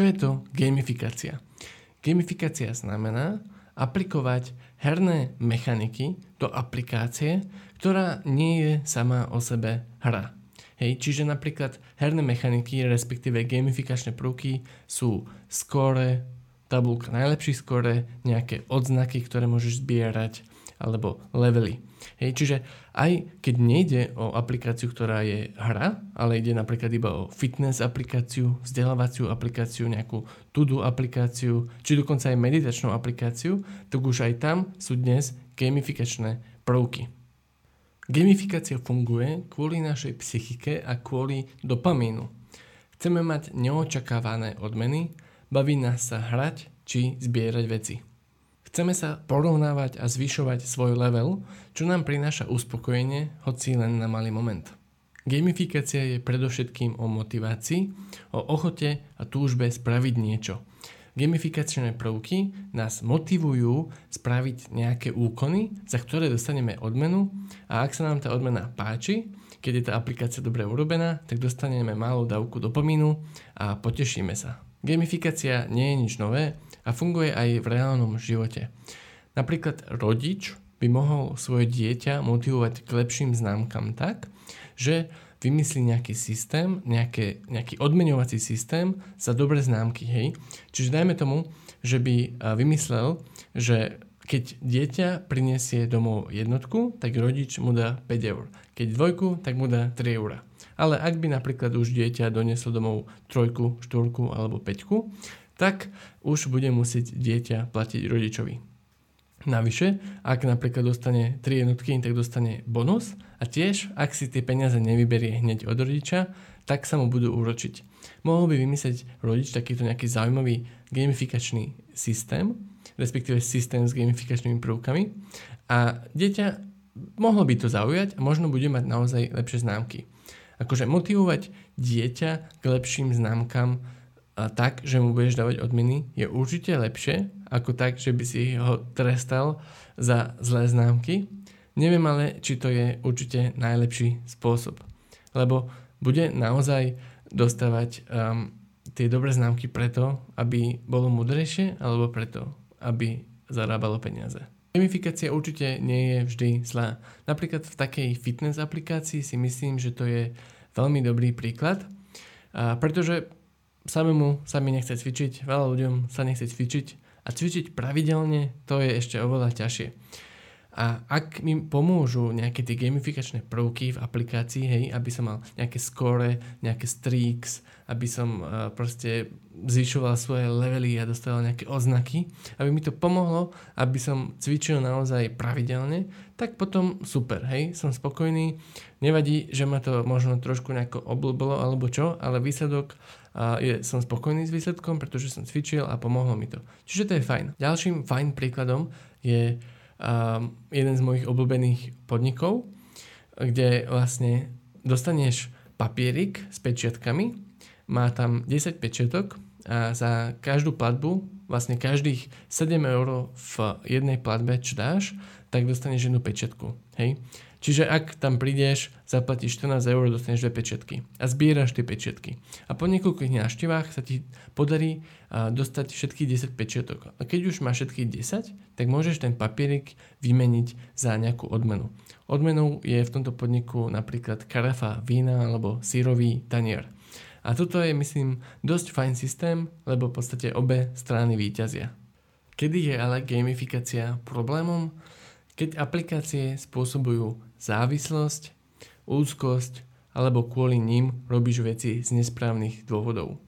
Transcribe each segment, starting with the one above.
Čo je to gamifikácia? Gamifikácia znamená aplikovať herné mechaniky do aplikácie, ktorá nie je sama o sebe hra. Hej, čiže napríklad herné mechaniky, respektíve gamifikačné prvky sú skóre, tabulka najlepší skóre, nejaké odznaky, ktoré môžeš zbierať, alebo levely. Hej, čiže aj keď nejde o aplikáciu, ktorá je hra, ale ide napríklad iba o fitness aplikáciu, vzdelávaciu aplikáciu, nejakú to-do aplikáciu, či dokonca aj meditačnú aplikáciu, tak už aj tam sú dnes gamifikačné prvky. Gamifikácia funguje kvôli našej psychike a kvôli dopamínu. Chceme mať neočakávané odmeny, baví nás sa hrať či zbierať veci. Chceme sa porovnávať a zvyšovať svoj level, čo nám prináša uspokojenie, hoci len na malý moment. Gamifikácia je predovšetkým o motivácii, o ochote a túžbe spraviť niečo – Gamifikačné prvky nás motivujú spraviť nejaké úkony, za ktoré dostaneme odmenu a ak sa nám tá odmena páči, keď je tá aplikácia dobre urobená, tak dostaneme malú dávku dopamínu a potešíme sa. Gamifikácia nie je nič nové a funguje aj v reálnom živote. Napríklad rodič by mohol svoje dieťa motivovať k lepším známkam tak, že vymyslí nejaký systém, nejaké, nejaký odmeňovací systém za dobré známky, hej. Čiže dajme tomu, že by vymyslel, že keď dieťa prinesie domov jednotku, tak rodič mu dá 5 eur. Keď dvojku, tak mu dá 3 eur. Ale ak by napríklad už dieťa donieslo domov trojku, štvorku alebo peťku, tak už bude musieť dieťa platiť rodičovi. Navyše, ak napríklad dostane 3 jednotky, tak dostane bonus a tiež, ak si tie peniaze nevyberie hneď od rodiča, tak sa mu budú úročiť. Mohol by vymyslieť rodič takýto nejaký zaujímavý gamifikačný systém, respektíve systém s gamifikačnými prvkami a dieťa mohlo by to zaujať a možno bude mať naozaj lepšie známky. Akože motivovať dieťa k lepším známkam tak, že mu budeš dávať odmeny, je určite lepšie, ako tak, že by si ho trestal za zlé známky. Neviem ale, či to je určite najlepší spôsob. Lebo bude naozaj dostávať um, tie dobré známky preto, aby bolo mudrejšie, alebo preto, aby zarábalo peniaze. Gamifikácia určite nie je vždy zlá. Napríklad v takej fitness aplikácii si myslím, že to je veľmi dobrý príklad, pretože samému sa mi nechce cvičiť, veľa ľuďom sa nechce cvičiť a cvičiť pravidelne to je ešte oveľa ťažšie. A ak mi pomôžu nejaké tie gamifikačné prvky v aplikácii, hej, aby som mal nejaké score, nejaké streaks, aby som uh, proste zvyšoval svoje levely a dostal nejaké oznaky, aby mi to pomohlo, aby som cvičil naozaj pravidelne, tak potom super, hej, som spokojný, nevadí, že ma to možno trošku nejako oblbolo alebo čo, ale výsledok uh, je, som spokojný s výsledkom, pretože som cvičil a pomohlo mi to. Čiže to je fajn. Ďalším fajn príkladom je um, jeden z mojich obľúbených podnikov, kde vlastne dostaneš papierik s pečiatkami, má tam 10 pečiatok a za každú platbu, vlastne každých 7 eur v jednej platbe, čo dáš, tak dostaneš jednu pečiatku. Hej? Čiže ak tam prídeš, zaplatíš 14 eur, dostaneš dve pečiatky a zbieraš tie pečiatky. A po niekoľkých návštevách sa ti podarí dostať všetkých 10 pečiatok. A keď už máš všetkých 10, tak môžeš ten papierik vymeniť za nejakú odmenu. Odmenou je v tomto podniku napríklad karafa vína alebo sírový tanier. A toto je, myslím, dosť fajn systém, lebo v podstate obe strany výťazia. Kedy je ale gamifikácia problémom? Keď aplikácie spôsobujú závislosť, úzkosť alebo kvôli ním robíš veci z nesprávnych dôvodov.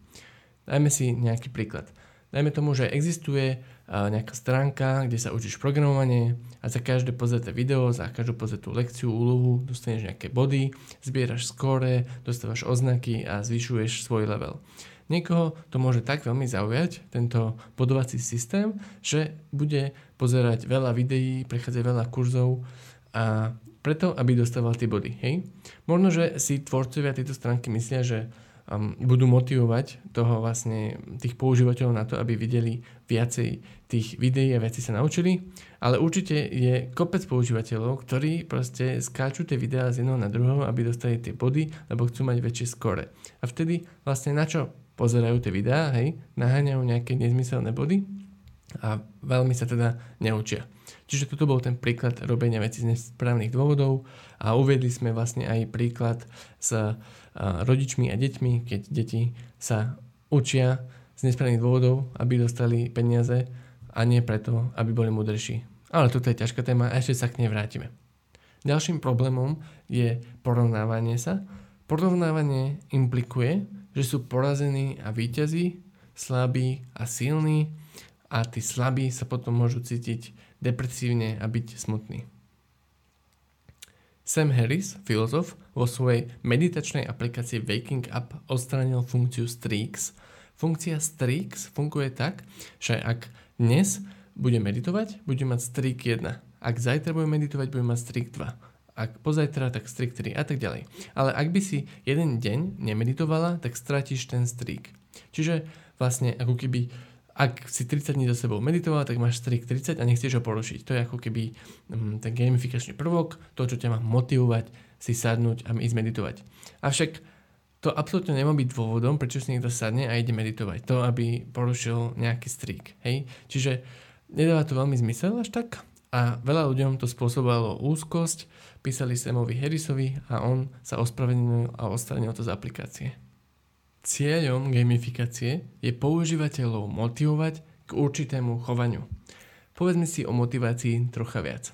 Dajme si nejaký príklad. Dajme tomu, že existuje nejaká stránka, kde sa učíš programovanie a za každé pozrieté video, za každú pozretú lekciu, úlohu dostaneš nejaké body, zbieraš skóre, dostávaš oznaky a zvyšuješ svoj level. Niekoho to môže tak veľmi zaujať, tento bodovací systém, že bude pozerať veľa videí, prechádzať veľa kurzov a preto, aby dostával tie body. Hej? Možno, že si tvorcovia tejto stránky myslia, že um, budú motivovať toho vlastne tých používateľov na to, aby videli viacej tých videí a veci sa naučili, ale určite je kopec používateľov, ktorí proste skáču tie videá z jedného na druhého, aby dostali tie body, lebo chcú mať väčšie skore. A vtedy vlastne na čo pozerajú tie videá, hej, naháňajú nejaké nezmyselné body a veľmi sa teda neučia. Čiže toto bol ten príklad robenia veci z nesprávnych dôvodov a uviedli sme vlastne aj príklad s rodičmi a deťmi, keď deti sa učia z nesprávnych dôvodov, aby dostali peniaze a nie preto, aby boli múdrejší. Ale toto je ťažká téma a ešte sa k nej vrátime. Ďalším problémom je porovnávanie sa. Porovnávanie implikuje, že sú porazení a víťazí, slabí a silní a tí slabí sa potom môžu cítiť depresívne a byť smutní. Sam Harris, filozof, vo svojej meditačnej aplikácii Waking Up odstranil funkciu Streaks. Funkcia Streaks funguje tak, že ak dnes bude meditovať, bude mať streak 1. Ak zajtra bude meditovať, bude mať streak 2. Ak pozajtra, tak streak 3 a tak ďalej. Ale ak by si jeden deň nemeditovala, tak stratíš ten streak. Čiže vlastne ako keby ak si 30 dní za sebou meditoval, tak máš strik 30 a nechceš ho porušiť. To je ako keby um, ten gamifikačný prvok, to, čo ťa má motivovať si sadnúť a ísť meditovať. Avšak to absolútne nemá byť dôvodom, prečo si niekto sadne a ide meditovať. To, aby porušil nejaký strik. Hej? Čiže nedáva to veľmi zmysel až tak a veľa ľuďom to spôsobovalo úzkosť, písali Samovi Harrisovi a on sa ospravedlnil a odstranil to z aplikácie. Cieľom gamifikácie je používateľov motivovať k určitému chovaniu. Povedzme si o motivácii trocha viac.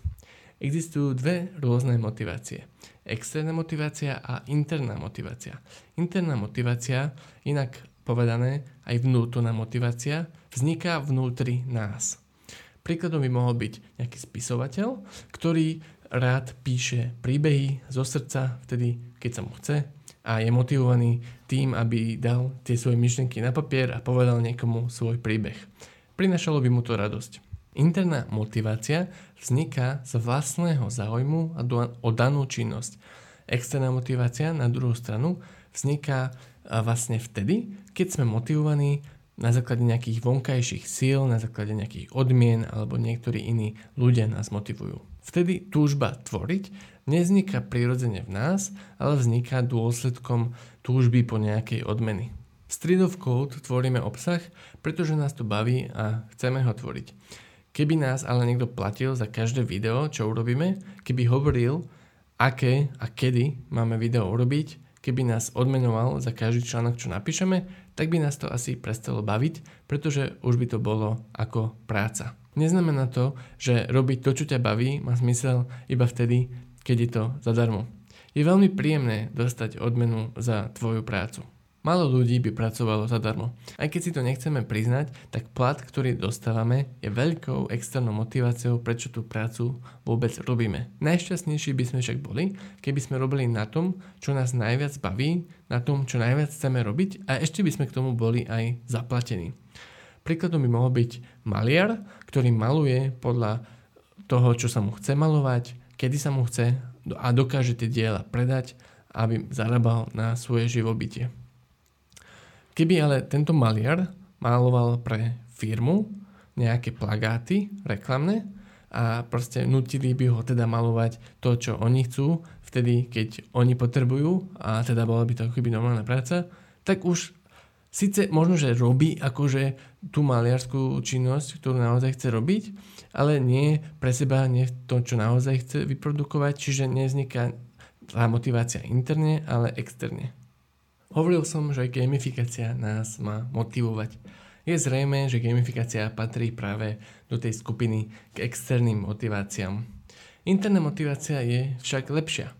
Existujú dve rôzne motivácie. Externá motivácia a interná motivácia. Interná motivácia, inak povedané aj vnútorná motivácia, vzniká vnútri nás. Príkladom by mohol byť nejaký spisovateľ, ktorý rád píše príbehy zo srdca vtedy, keď sa mu chce, a je motivovaný tým, aby dal tie svoje myšlienky na papier a povedal niekomu svoj príbeh. Prinašalo by mu to radosť. Interná motivácia vzniká z vlastného záujmu a o danú činnosť. Externá motivácia na druhú stranu vzniká vlastne vtedy, keď sme motivovaní na základe nejakých vonkajších síl, na základe nejakých odmien alebo niektorí iní ľudia nás motivujú. Vtedy túžba tvoriť nezniká prirodzene v nás, ale vzniká dôsledkom túžby po nejakej odmeny. Street of Code tvoríme obsah, pretože nás to baví a chceme ho tvoriť. Keby nás ale niekto platil za každé video, čo urobíme, keby hovoril, aké a kedy máme video urobiť, keby nás odmenoval za každý článok, čo napíšeme, tak by nás to asi prestalo baviť, pretože už by to bolo ako práca. Neznamená to, že robiť to, čo ťa baví, má zmysel iba vtedy, keď je to zadarmo. Je veľmi príjemné dostať odmenu za tvoju prácu. Málo ľudí by pracovalo zadarmo. Aj keď si to nechceme priznať, tak plat, ktorý dostávame, je veľkou externou motiváciou, prečo tú prácu vôbec robíme. Najšťastnejší by sme však boli, keby sme robili na tom, čo nás najviac baví, na tom, čo najviac chceme robiť a ešte by sme k tomu boli aj zaplatení. Príkladom by mohol byť maliar, ktorý maluje podľa toho, čo sa mu chce malovať, kedy sa mu chce a dokáže tie diela predať, aby zarábal na svoje živobytie. Keby ale tento maliar maloval pre firmu nejaké plagáty reklamné a proste nutili by ho teda malovať to, čo oni chcú, vtedy, keď oni potrebujú a teda bola by to ako keby normálna práca, tak už síce možno, že robí akože tú maliarskú činnosť, ktorú naozaj chce robiť, ale nie pre seba, nie to, čo naozaj chce vyprodukovať, čiže nevzniká tá motivácia interne, ale externe. Hovoril som, že gamifikácia nás má motivovať. Je zrejme, že gamifikácia patrí práve do tej skupiny k externým motiváciám. Interná motivácia je však lepšia.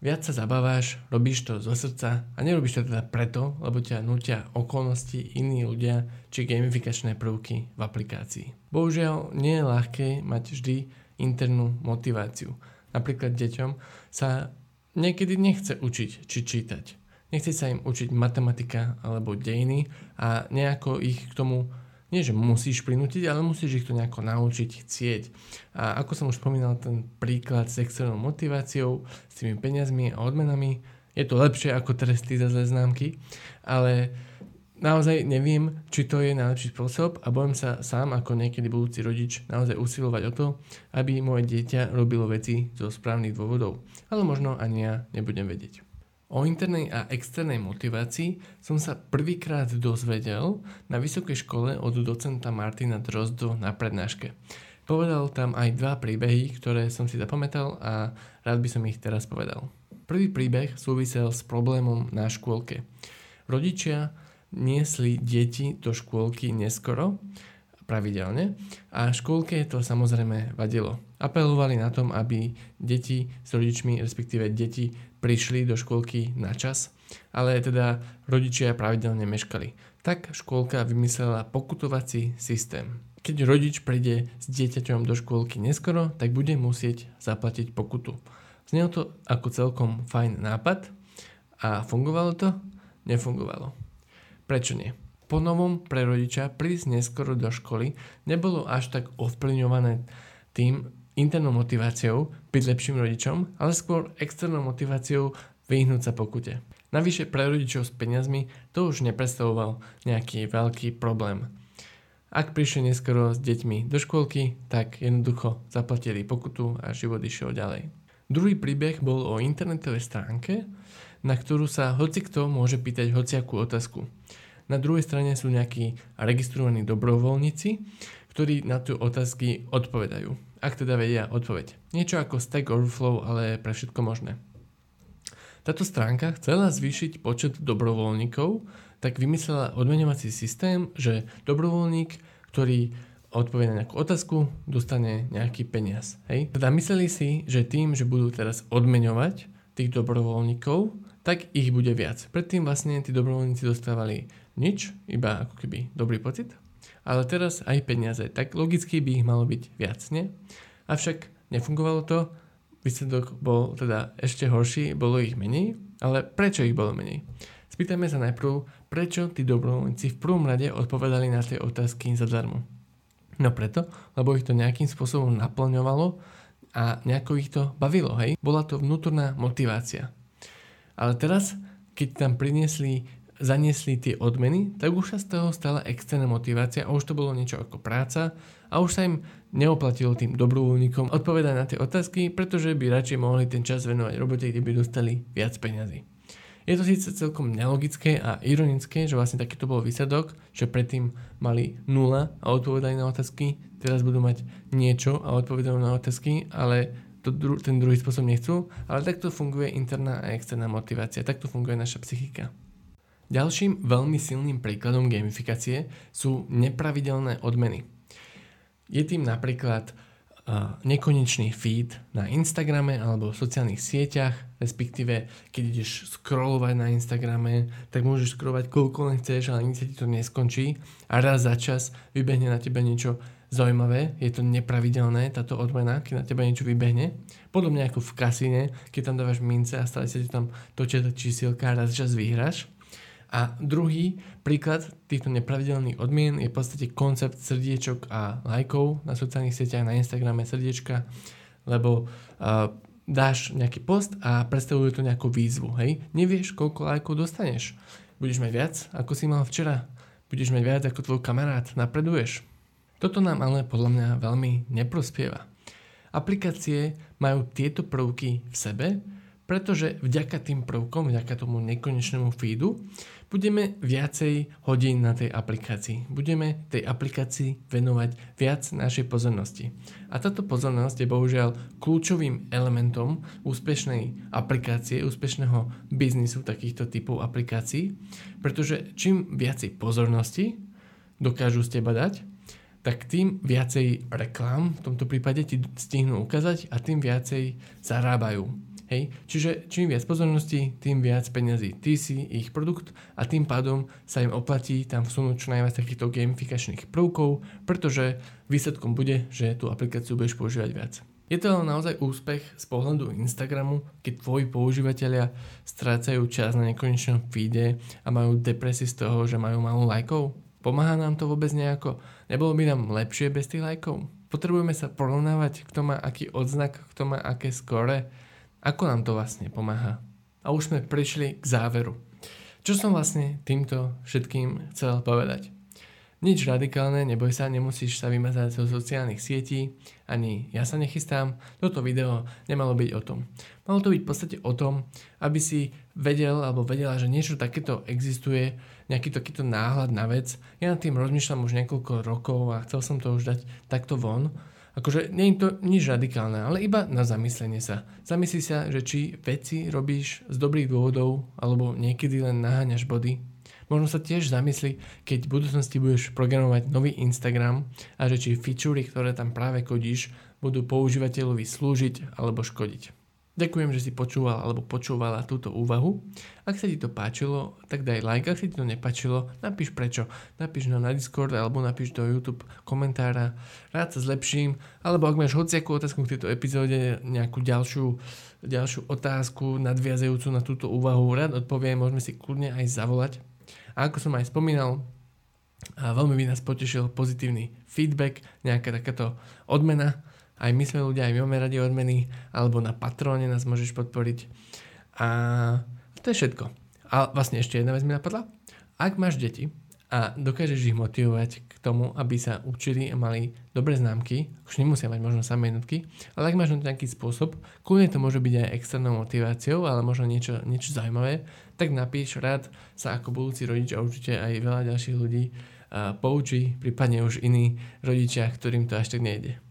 Viac sa zabávaš, robíš to zo srdca a nerobíš to teda preto, lebo ťa nutia okolnosti, iní ľudia či gamifikačné prvky v aplikácii. Bohužiaľ, nie je ľahké mať vždy internú motiváciu. Napríklad deťom sa niekedy nechce učiť či čítať. Nechce sa im učiť matematika alebo dejiny a nejako ich k tomu nie že musíš prinútiť, ale musíš ich to nejako naučiť, chcieť. A ako som už spomínal, ten príklad s externou motiváciou, s tými peniazmi a odmenami, je to lepšie ako tresty za zlé známky, ale naozaj neviem, či to je najlepší spôsob a budem sa sám ako niekedy budúci rodič naozaj usilovať o to, aby moje dieťa robilo veci zo správnych dôvodov. Ale možno ani ja nebudem vedieť. O internej a externej motivácii som sa prvýkrát dozvedel na vysokej škole od docenta Martina Drozdu na prednáške. Povedal tam aj dva príbehy, ktoré som si zapamätal a rád by som ich teraz povedal. Prvý príbeh súvisel s problémom na škôlke. Rodičia niesli deti do škôlky neskoro pravidelne a škôlke to samozrejme vadilo. Apelovali na tom, aby deti s rodičmi, respektíve deti prišli do škôlky na čas, ale teda rodičia pravidelne meškali. Tak škôlka vymyslela pokutovací systém. Keď rodič príde s dieťaťom do škôlky neskoro, tak bude musieť zaplatiť pokutu. Znelo to ako celkom fajn nápad a fungovalo to? Nefungovalo. Prečo nie? Po novom pre rodiča prísť neskoro do školy nebolo až tak ovplyvňované tým internou motiváciou byť lepším rodičom, ale skôr externou motiváciou vyhnúť sa pokute. Navyše pre rodičov s peniazmi to už nepredstavoval nejaký veľký problém. Ak prišli neskoro s deťmi do škôlky, tak jednoducho zaplatili pokutu a život išiel ďalej. Druhý príbeh bol o internetovej stránke, na ktorú sa hocikto môže pýtať hociakú otázku. Na druhej strane sú nejakí registrovaní dobrovoľníci, ktorí na tie otázky odpovedajú. Ak teda vedia odpoveď. Niečo ako Stack Overflow, ale pre všetko možné. Táto stránka chcela zvýšiť počet dobrovoľníkov, tak vymyslela odmenovací systém, že dobrovoľník, ktorý odpovie na nejakú otázku, dostane nejaký peniaz. Hej? Teda mysleli si, že tým, že budú teraz odmeňovať tých dobrovoľníkov, tak ich bude viac. Predtým vlastne tí dobrovoľníci dostávali nič, iba ako keby dobrý pocit, ale teraz aj peniaze, tak logicky by ich malo byť viac, nie? Avšak nefungovalo to, výsledok bol teda ešte horší, bolo ich menej, ale prečo ich bolo menej? Spýtajme sa najprv, prečo tí dobrovoľníci v prvom rade odpovedali na tie otázky zadarmo. No preto, lebo ich to nejakým spôsobom naplňovalo a nejako ich to bavilo, hej? Bola to vnútorná motivácia. Ale teraz, keď tam priniesli zaniesli tie odmeny, tak už sa z toho stala externá motivácia a už to bolo niečo ako práca a už sa im neoplatilo tým dobrovoľníkom odpovedať na tie otázky, pretože by radšej mohli ten čas venovať robote, kde by dostali viac peňazí. Je to síce celkom nelogické a ironické, že vlastne takýto bol výsledok, že predtým mali nula a odpovedali na otázky, teraz budú mať niečo a odpovedajú na otázky, ale to dru- ten druhý spôsob nechcú, ale takto funguje interná a externá motivácia, takto funguje naša psychika. Ďalším veľmi silným príkladom gamifikácie sú nepravidelné odmeny. Je tým napríklad uh, nekonečný feed na Instagrame alebo v sociálnych sieťach, respektíve keď ideš scrollovať na Instagrame, tak môžeš scrollovať koľko len chceš, ale nikdy ti to neskončí a raz za čas vybehne na teba niečo zaujímavé, je to nepravidelné, táto odmena, keď na teba niečo vybehne. Podobne ako v kasíne, keď tam dávaš mince a stále sa ti tam točia čísielka a raz čas vyhráš. A druhý príklad týchto nepravidelných odmien je v podstate koncept srdiečok a lajkov na sociálnych sieťach, na Instagrame srdiečka, lebo uh, dáš nejaký post a predstavuje to nejakú výzvu, hej? Nevieš, koľko lajkov dostaneš. Budeš mať viac, ako si mal včera. Budeš mať viac ako tvoj kamarát, napreduješ. Toto nám ale podľa mňa veľmi neprospieva. Aplikácie majú tieto prvky v sebe, pretože vďaka tým prvkom, vďaka tomu nekonečnému feedu, budeme viacej hodín na tej aplikácii. Budeme tej aplikácii venovať viac našej pozornosti. A táto pozornosť je bohužiaľ kľúčovým elementom úspešnej aplikácie, úspešného biznisu takýchto typov aplikácií, pretože čím viacej pozornosti dokážu z teba dať, tak tým viacej reklám v tomto prípade ti stihnú ukázať a tým viacej zarábajú Hej? Čiže čím viac pozornosti, tým viac peňazí. Ty si ich produkt a tým pádom sa im oplatí tam vsunúť čo najviac takýchto gamifikačných prvkov, pretože výsledkom bude, že tú aplikáciu budeš používať viac. Je to ale naozaj úspech z pohľadu Instagramu, keď tvoji používateľia strácajú čas na nekonečnom feede a majú depresi z toho, že majú málo lajkov? Pomáha nám to vôbec nejako? Nebolo by nám lepšie bez tých lajkov? Potrebujeme sa porovnávať, kto má aký odznak, kto má aké skore ako nám to vlastne pomáha? A už sme prišli k záveru. Čo som vlastne týmto všetkým chcel povedať? Nič radikálne, neboj sa, nemusíš sa vymazať zo sociálnych sietí, ani ja sa nechystám. Toto video nemalo byť o tom. Malo to byť v podstate o tom, aby si vedel alebo vedela, že niečo takéto existuje, nejaký takýto náhľad na vec. Ja nad tým rozmýšľam už niekoľko rokov a chcel som to už dať takto von. Akože nie je to nič radikálne, ale iba na zamyslenie sa. Zamysli sa, že či veci robíš z dobrých dôvodov alebo niekedy len naháňaš body. Možno sa tiež zamysli, keď v budúcnosti budeš programovať nový Instagram a že či featurey, ktoré tam práve kodíš, budú používateľovi slúžiť alebo škodiť. Ďakujem, že si počúval alebo počúvala túto úvahu. Ak sa ti to páčilo, tak daj like. Ak sa ti to nepáčilo, napíš prečo. Napíš nám na Discord alebo napíš do YouTube komentára. Rád sa zlepším. Alebo ak máš hociakú otázku k tejto epizóde, nejakú ďalšiu, ďalšiu otázku nadviazajúcu na túto úvahu, rád odpoviem. Môžeme si kľudne aj zavolať. A ako som aj spomínal, veľmi by nás potešil pozitívny feedback, nejaká takáto odmena aj my sme ľudia, aj my máme radi odmeny, alebo na Patróne nás môžeš podporiť. A to je všetko. A vlastne ešte jedna vec mi napadla. Ak máš deti a dokážeš ich motivovať k tomu, aby sa učili a mali dobré známky, už nemusia mať možno samé jednotky, ale ak máš na to nejaký spôsob, kľudne to môže byť aj externou motiváciou, ale možno niečo, niečo zaujímavé, tak napíš rád sa ako budúci rodič a určite aj veľa ďalších ľudí poučí, prípadne už iní rodičia, ktorým to až tak nejde.